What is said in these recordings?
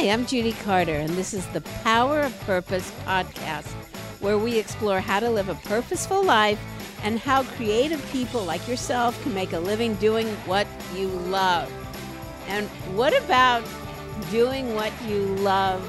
Hi, I'm Judy Carter, and this is the Power of Purpose podcast, where we explore how to live a purposeful life and how creative people like yourself can make a living doing what you love. And what about doing what you love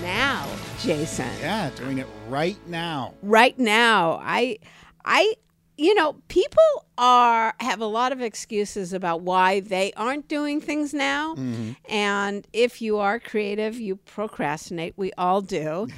now, Jason? Yeah, doing it right now. Right now, I, I, you know, people are have a lot of excuses about why they aren't doing things now. Mm-hmm. And if you are creative, you procrastinate. We all do.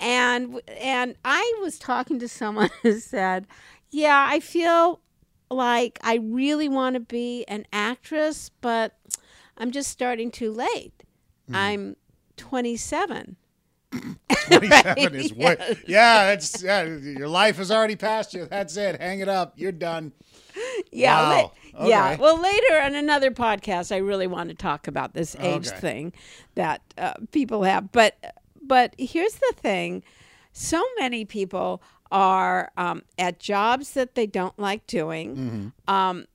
And and I was talking to someone who said, "Yeah, I feel like I really want to be an actress, but I'm just starting too late. Mm-hmm. I'm 27." 27 is what? Yeah, it's yeah, your life has already passed you. That's it. Hang it up. You're done. Yeah, Wow. la- yeah. Well, later on another podcast, I really want to talk about this age Okay. thing that uh, people have. But but here's the thing: so many people are um, at jobs that they don't like doing, Mm-hmm. um,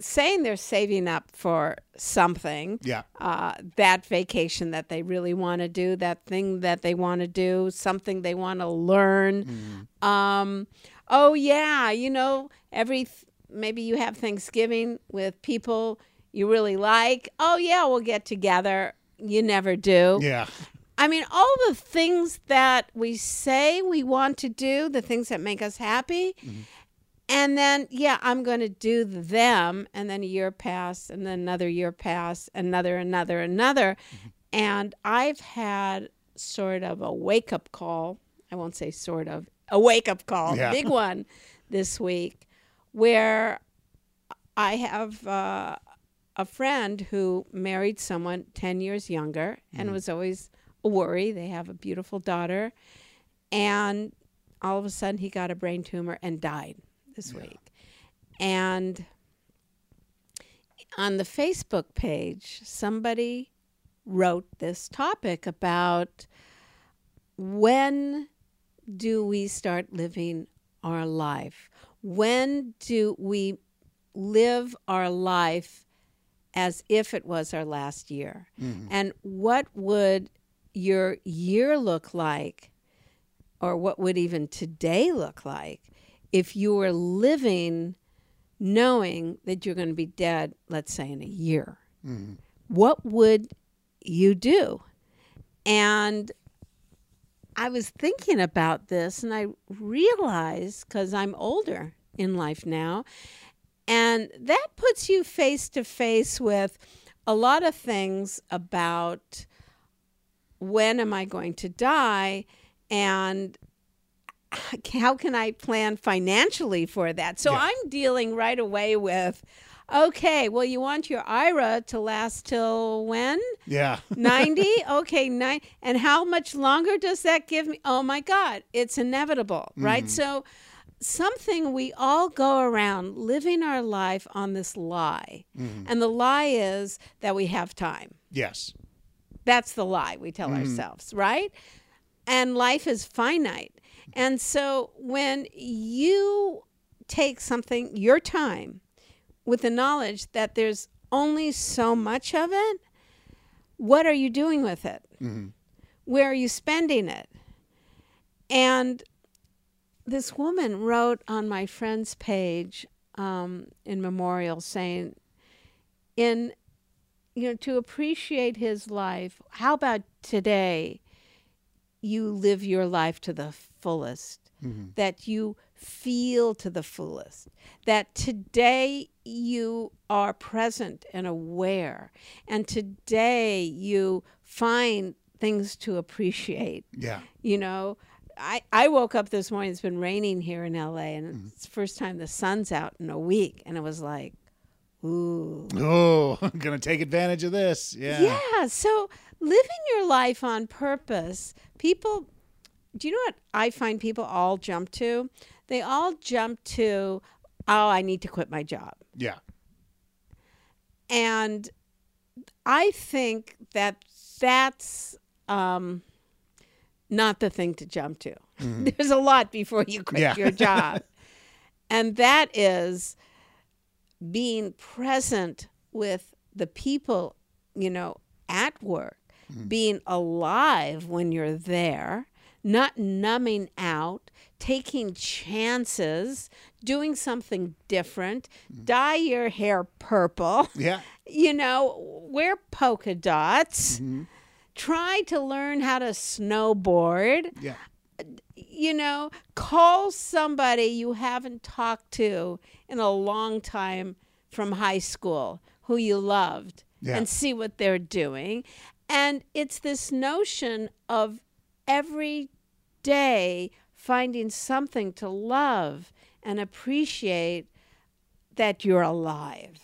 saying they're saving up for something. Yeah. Uh, that vacation that they really want to do, that thing that they want to do, something they want to learn. Um, oh yeah, you know, every th- maybe you have Thanksgiving with people you really like. Oh yeah, we'll get together. You never do. Yeah. I mean, all the things that we say we want to do, the things that make us happy. And then, yeah, I'm going to do them. And then a year passed, and then another year passed, another, another, another. And I've had sort of a wake up call. I won't say sort of, a wake up call, Yeah. big one this week, where I have uh, a friend who married someone 10 years younger and Mm-hmm. was always a worry. They have a beautiful daughter. And all of a sudden, he got a brain tumor and died this week. And on the Facebook page, somebody wrote this topic about when do we start living our life? When do we live our life as if it was our last year? Mm-hmm. And what would your year look like, or what would even today look like, if you were living knowing that you're going to be dead, let's say in a year? Mm-hmm. What would you do? And I was thinking about this and I realized because I'm older in life now, and that puts you face to face with a lot of things about when am I going to die and how can I plan financially for that? So Yeah. I'm dealing right away with okay, well, you want your IRA to last till when? Yeah. 90 okay nine and how much longer does that give me oh my god it's inevitable right mm. so something we all go around living our life on this lie mm-hmm. and the lie is that we have time Yes. that's the lie we tell mm. ourselves right and life is finite and so when you take something your time with the knowledge that there's only so much of it what are you doing with it? Where are you spending it? And this woman wrote on my friend's page um, in memorial saying, in you know, to appreciate his life, how about today you live your life to the fullest, mm-hmm. that you feel to the fullest, that today you are present and aware, and today you find things to appreciate. Yeah. You know, I, I woke up this morning, it's been raining here in LA, and mm-hmm. it's the first time the sun's out in a week, and it was like, ooh. Oh, I'm gonna take advantage of this. Yeah. Yeah. So living your life on purpose, people, do you know what I find people all jump to? They all jump to, oh, I need to quit my job. Yeah. And I think that that's um, not the thing to jump to. There's a lot before you quit Yeah. your job. and that is being present with the people, you know, at work being alive when you're there, not numbing out, taking chances, doing something different, mm. dye your hair purple, Yeah. you know, wear polka dots, mm-hmm. try to learn how to snowboard Yeah. you know, call somebody you haven't talked to in a long time from high school who you loved Yeah. and see what they're doing. And it's this notion of every day finding something to love and appreciate that you're alive.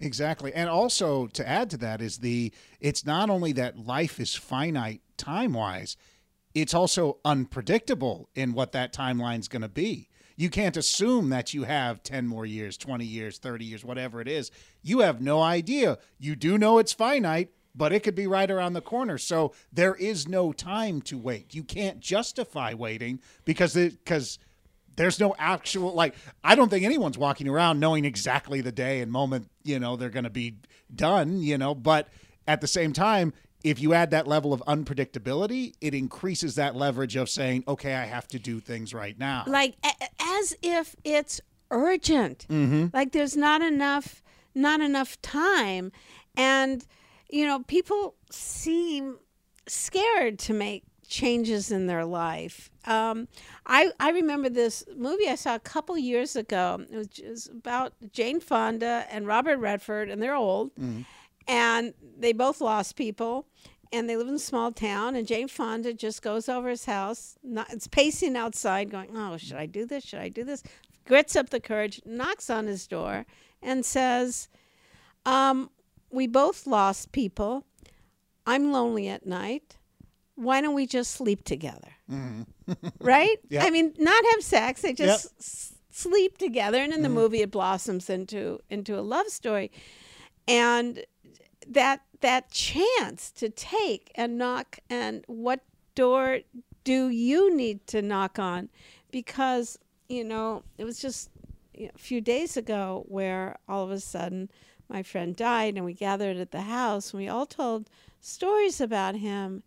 Exactly. And also to add to that is the it's not only that life is finite time-wise, it's also unpredictable in what that timeline's going to be. You can't assume that you have 10 more years, 20 years, 30 years, whatever it is. You have no idea. You do know it's finite, but it could be right around the corner. So there is no time to wait. You can't justify waiting because it because there's no actual like I don't think anyone's walking around knowing exactly the day and moment, you know, they're going to be done, you know, but at the same time, if you add that level of unpredictability, it increases that leverage of saying, "Okay, I have to do things right now." like a- as if it's urgent Mm-hmm. like there's not enough not enough time and you know people seem scared to make changes in their life um, I, I remember this movie I saw a couple years ago. It was just about Jane Fonda and Robert Redford, and they're old, and they both lost people, and they live in a small town. And Jane Fonda just goes over his house, not, it's pacing outside, going, "Oh, should I do this? Should I do this?" Grits up the courage, knocks on his door, and says, um, "We both lost people. I'm lonely at night. Why don't we just sleep together?" Mm-hmm. right? Yeah. I mean, not have sex. They just Yep. s- sleep together, and in the mm-hmm. movie, it blossoms into into a love story. And that that chance to take and knock, and what door do you need to knock on? Because you know, it was just you know, a few days ago where all of a sudden my friend died, and we gathered at the house, and we all told stories about him.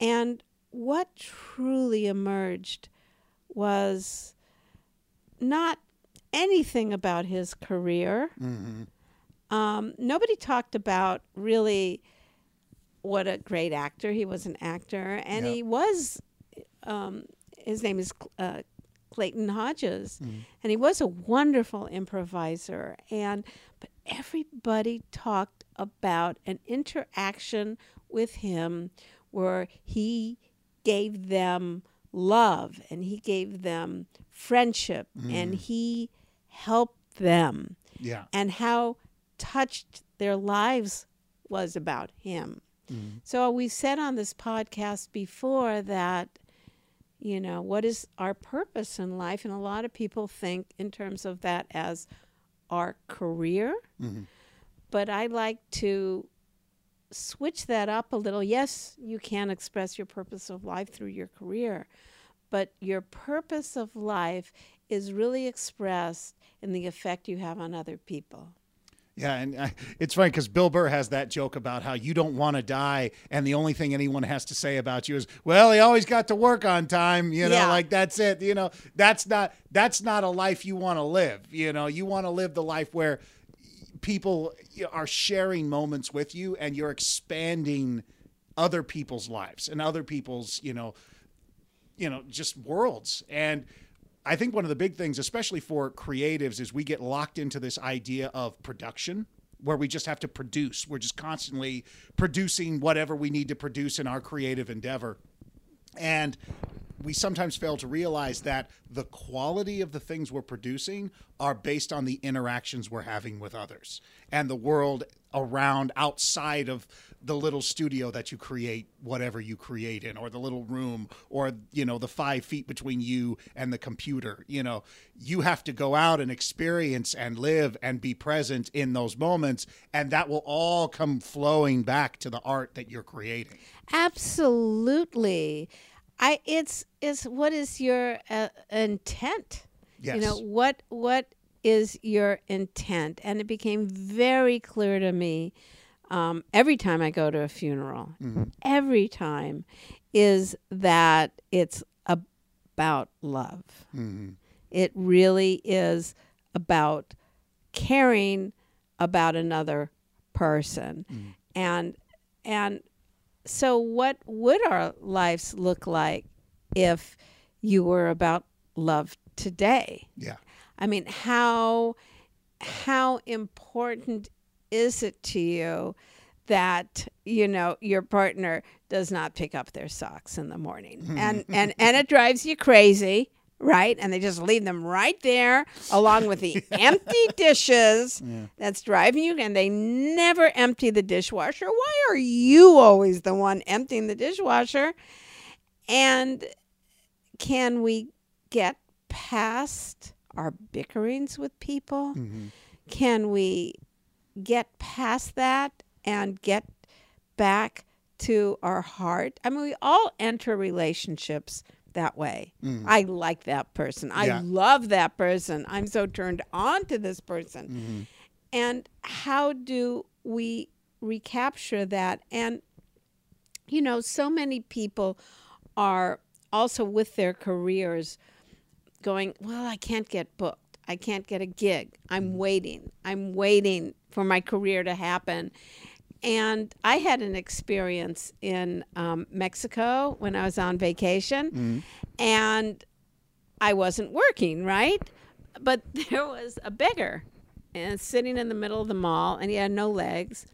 And what truly emerged was not anything about his career. Um, nobody talked about really what a great actor he was an actor, and Yep. he was. Um, his name is uh, Clayton Hodges, and he was a wonderful improviser. And but everybody talked about an interaction with him where he gave them love and he gave them friendship and mm. he helped them Yeah. and how touched their lives was about him. Mm. So we said on this podcast before that you know, what is our purpose in life? And a lot of people think in terms of that as our career. Mm-hmm. But I like to switch that up a little. Yes, you can express your purpose of life through your career, but your purpose of life is really expressed in the effect you have on other people. Yeah, and uh, it's funny because Bill Burr has that joke about how you don't want to die, and the only thing anyone has to say about you is, "Well, he always got to work on time." You know, Yeah. like that's it. You know, that's not that's not a life you want to live. You know, you want to live the life where people are sharing moments with you, and you're expanding other people's lives and other people's, you know, you know, just worlds. And I think one of the big things, especially for creatives, is we get locked into this idea of production where we just have to produce. We're just constantly producing whatever we need to produce in our creative endeavor. And we sometimes fail to realize that the quality of the things we're producing are based on the interactions we're having with others and the world around outside of the little studio that you create whatever you create in or the little room or you know the five feet between you and the computer you know you have to go out and experience and live and be present in those moments and that will all come flowing back to the art that you're creating Absolutely. I it's is what is your uh, intent? yes You know what what is your intent? And it became very clear to me um, every time I go to a funeral, mm-hmm. every time, is that it's about love. Mm-hmm. It really is about caring about another person, mm-hmm. and and so what would our lives look like if you were about love today? Yeah. I mean, how how important is it to you that you know your partner does not pick up their socks in the morning, hmm. and and and it drives you crazy, right? And they just leave them right there along with the empty dishes. That's driving you, and they never empty the dishwasher. Why are you always the one emptying the dishwasher? And can we get past our bickerings with people? Mm-hmm. Can we get past that and get back to our heart? I mean, we all enter relationships that way. Mm. I like that person. I love that person. I'm so turned on to this person. Mm-hmm. And how do we recapture that? And you know, so many people are also with their careers going, Well, I can't get booked. I can't get a gig. I'm mm. waiting. I'm waiting for my career to happen. And I had an experience in um, Mexico when I was on vacation, and I wasn't working, right? But there was a beggar and sitting in the middle of the mall, and he had no legs,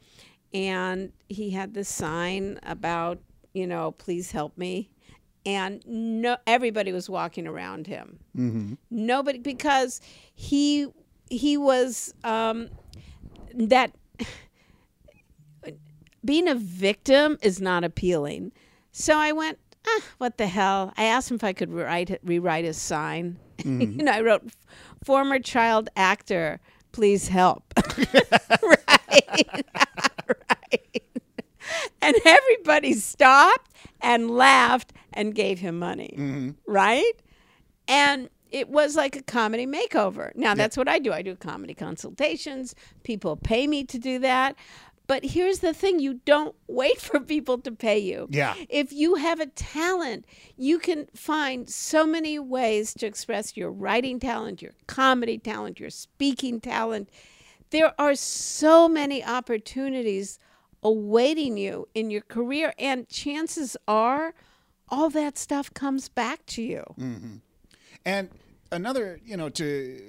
and he had this sign about, you know, please help me, and no, everybody was walking around him. Nobody because he he was um, that being a victim is not appealing. So I went, ah, what the hell? I asked him if I could write rewrite his sign. you know, I wrote, former child actor, please help. right. right. And everybody stopped and laughed and gave him money. Right? And it was like a comedy makeover. Now, that's what I do. I do comedy consultations. People pay me to do that. But here's the thing you don't wait for people to pay you. Yeah. If you have a talent, you can find so many ways to express your writing talent, your comedy talent, your speaking talent. There are so many opportunities awaiting you in your career, and chances are all that stuff comes back to you. Mm-hmm. And another, you know, to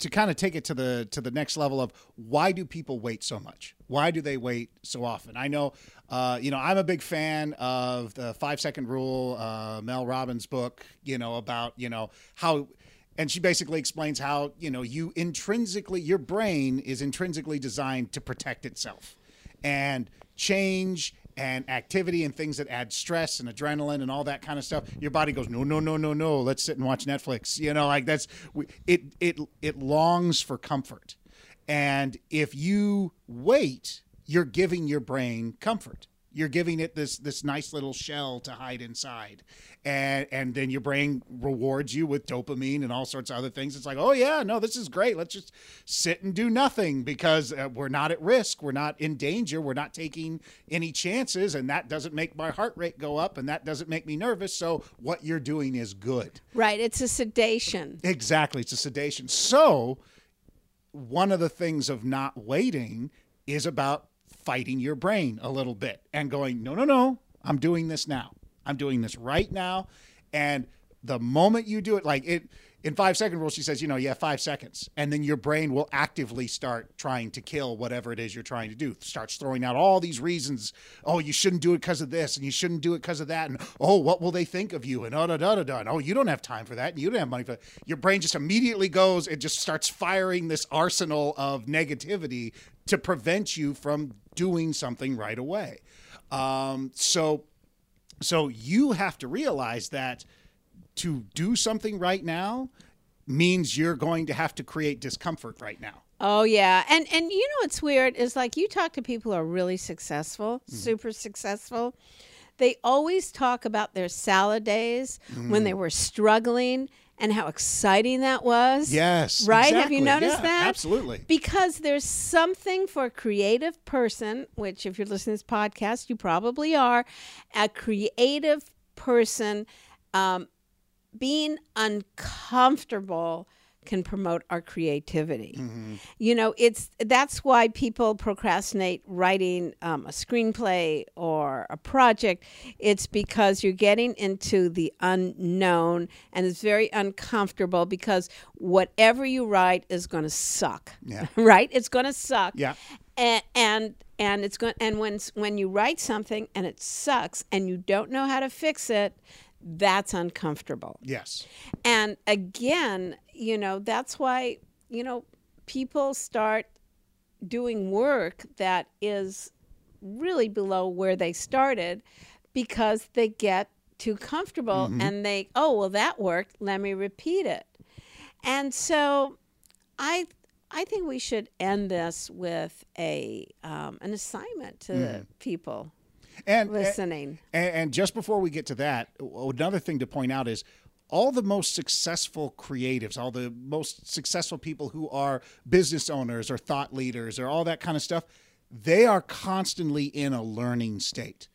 to kind of take it to the to the next level of why do people wait so much? Why do they wait so often? I know, uh, you know, I'm a big fan of the Five Second Rule, uh, Mel Robbins' book. You know about you know how. And she basically explains how, you know, you intrinsically, your brain is intrinsically designed to protect itself. And change and activity and things that add stress and adrenaline and all that kind of stuff your body goes no no no no no let's sit and watch netflix. You know like that's it it it longs for comfort. And if you wait you're giving your brain comfort you're giving it this this nice little shell to hide inside. And and then your brain rewards you with dopamine and all sorts of other things. It's like oh yeah no this is great. Let's just sit and do nothing because uh, we're not at risk. We're not in danger. We're not taking any chances. And that doesn't make my heart rate go up. And that doesn't make me nervous. So what you're doing is good. Right. It's a sedation. Exactly. It's a sedation. So, one of the things of not waiting is about fighting your brain a little bit and going, no, no, no, I'm doing this now. I'm doing this right now. And the moment you do it, like it, in five second rule, she says, you know, have five seconds. And then your brain will actively start trying to kill whatever it is you're trying to do. Starts throwing out all these reasons. Oh, you shouldn't do it because of this, and you shouldn't do it because of that. And oh, what will they think of you? And oh, da, da, da, da. And, oh, you don't have time for that. And you don't have money for that. Your brain just immediately goes, it just starts firing this arsenal of negativity to prevent you from doing something right away. Um, so, so you have to realize that to do something right now means you're going to have to create discomfort right now. Oh yeah, and and you know what's weird is like you talk to people who are really successful, super successful. They always talk about their salad days when they were struggling and how exciting that was? Yes. Right? Have you noticed Yeah, that? Absolutely. Because there's something for a creative person, which, if you're listening to this podcast, you probably are, a creative person um, being uncomfortable can promote our creativity. You know, it's that's why people procrastinate writing um, a screenplay or a project. It's because you're getting into the unknown and it's very uncomfortable because whatever you write is going to suck. Yeah. right? It's going to suck. Yeah. And and and it's going and when when you write something and it sucks and you don't know how to fix it, that's uncomfortable. Yes. And again, you know, that's why, you know, people start doing work that is really below where they started because they get too comfortable and they, oh, well, that worked. Let me repeat it. And so I. I think we should end this with a um, an assignment to the people And listening. And, and just before we get to that, another thing to point out is all the most successful creatives, all the most successful people who are business owners or thought leaders or all that kind of stuff, they are constantly in a learning state.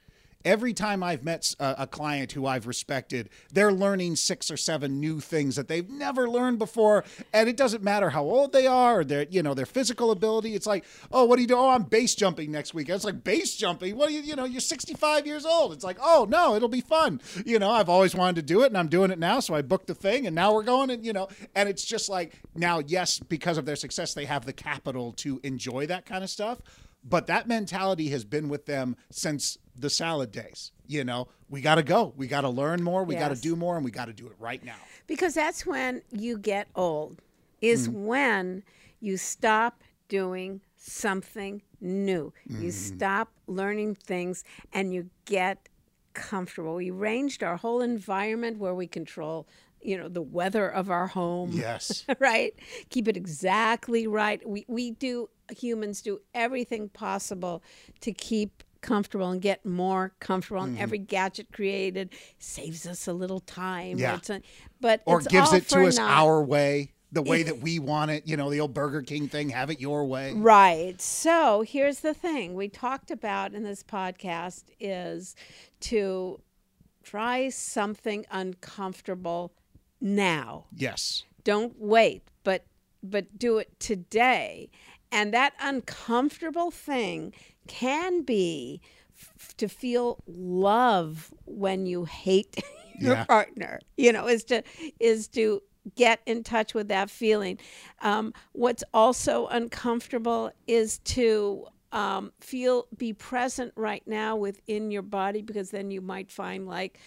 Every time I've met a, a client who I've respected, they're learning six or seven new things that they've never learned before, and it doesn't matter how old they are or their, you know, their physical ability. It's like, oh, what do you do? Oh, I'm base jumping next week. It's like base jumping. What do you, you know, you're 65 years old. It's like, oh no, it'll be fun. You know, I've always wanted to do it, and I'm doing it now. So I booked the thing, and now we're going, and you know, and it's just like now, yes, because of their success, they have the capital to enjoy that kind of stuff. But that mentality has been with them since the salad days. You know, we got to go. We got to learn more. We got to do more, and we got to do it right now. Because that's when you get old, is mm. when you stop doing something new. You mm-hmm. stop learning things and you get comfortable. We arranged our whole environment where we control, you know, the weather of our home. Yes. right? Keep it exactly right. We we do humans do everything possible to keep comfortable and get more comfortable and mm-hmm. every gadget created saves us a little time Yeah. It's a- but or gives it to us naught. our way, the way that we want it. You know, the old Burger King thing, have it your way. Right. So here's the thing we talked about in this podcast is to try something uncomfortable now. Yes. Don't wait, but but do it today. And that uncomfortable thing can be f- to feel love when you hate your Yeah. partner. You know, is to is to get in touch with that feeling. Um, what's also uncomfortable is to um, feel be present right now within your body because then you might find like,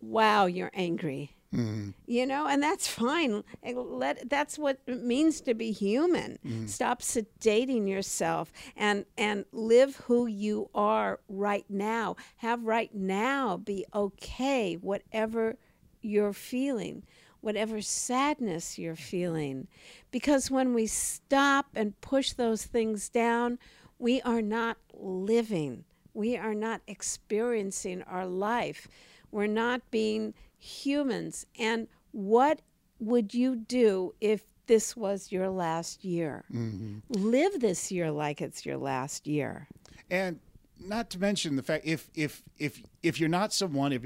wow, you're angry Mm. you know and that's fine. Let that's what it means to be human. Mm. Stop sedating yourself and and live who you are right now. Have right now be okay whatever you're feeling whatever sadness you're feeling. Because when we stop and push those things down we are not living. We are not experiencing our life. We're not being humans. And what would you do if this was your last year? Mm-hmm. Live this year like it's your last year. and not to mention the fact if if if if you're not someone if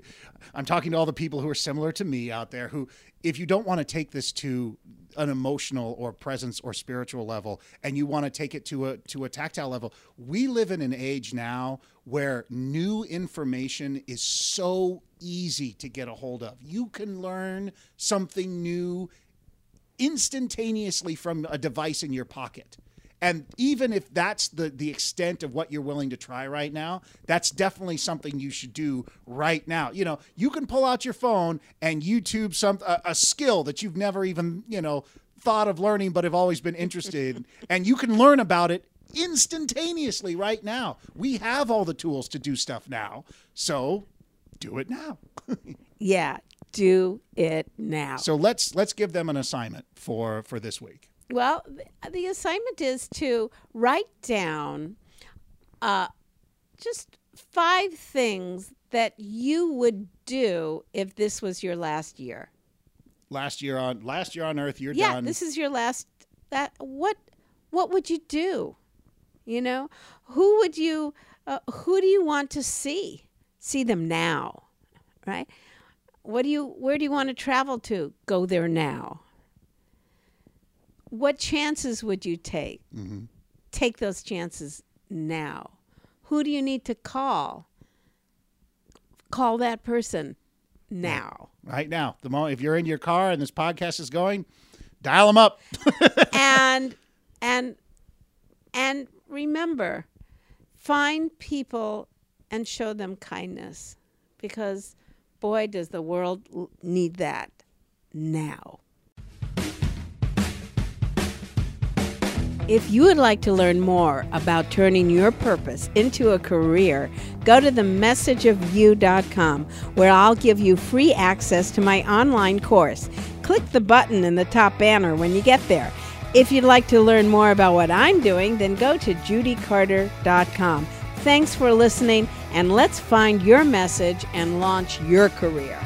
i'm talking to all the people who are similar to me out there who if you don't want to take this to an emotional or presence or spiritual level and you want to take it to a to a tactile level we live in an age now where new information is so easy to get a hold of you can learn something new instantaneously from a device in your pocket. And even if that's the the extent of what you're willing to try right now, that's definitely something you should do right now. You know, you can pull out your phone and YouTube some a, a skill that you've never even, you know, thought of learning but have always been interested in, and you can learn about it instantaneously right now. We have all the tools to do stuff now. So, do it now. Yeah, do it now. So let's let's give them an assignment for for this week. Well, the assignment is to write down uh, just five things that you would do if this was your last year. last year on last year on Earth. You're yeah, done. this is your last. That what what would you do? You know, who would you? Uh, who do you want to see? See them now, right? What do you? Where do you want to travel to? Go there now. What chances would you take? Mhm. Take those chances now. Who do you need to call? Call that person now. right now. The moment if you're in your car and this podcast is going, dial them up. and and and remember find people and show them kindness because boy does the world need that now If you would like to learn more about turning your purpose into a career, go to themessageofyou.com where I'll give you free access to my online course. Click the button in the top banner when you get there. If you'd like to learn more about what I'm doing, then go to judycarter.com. Thanks for listening, and let's find your message and launch your career.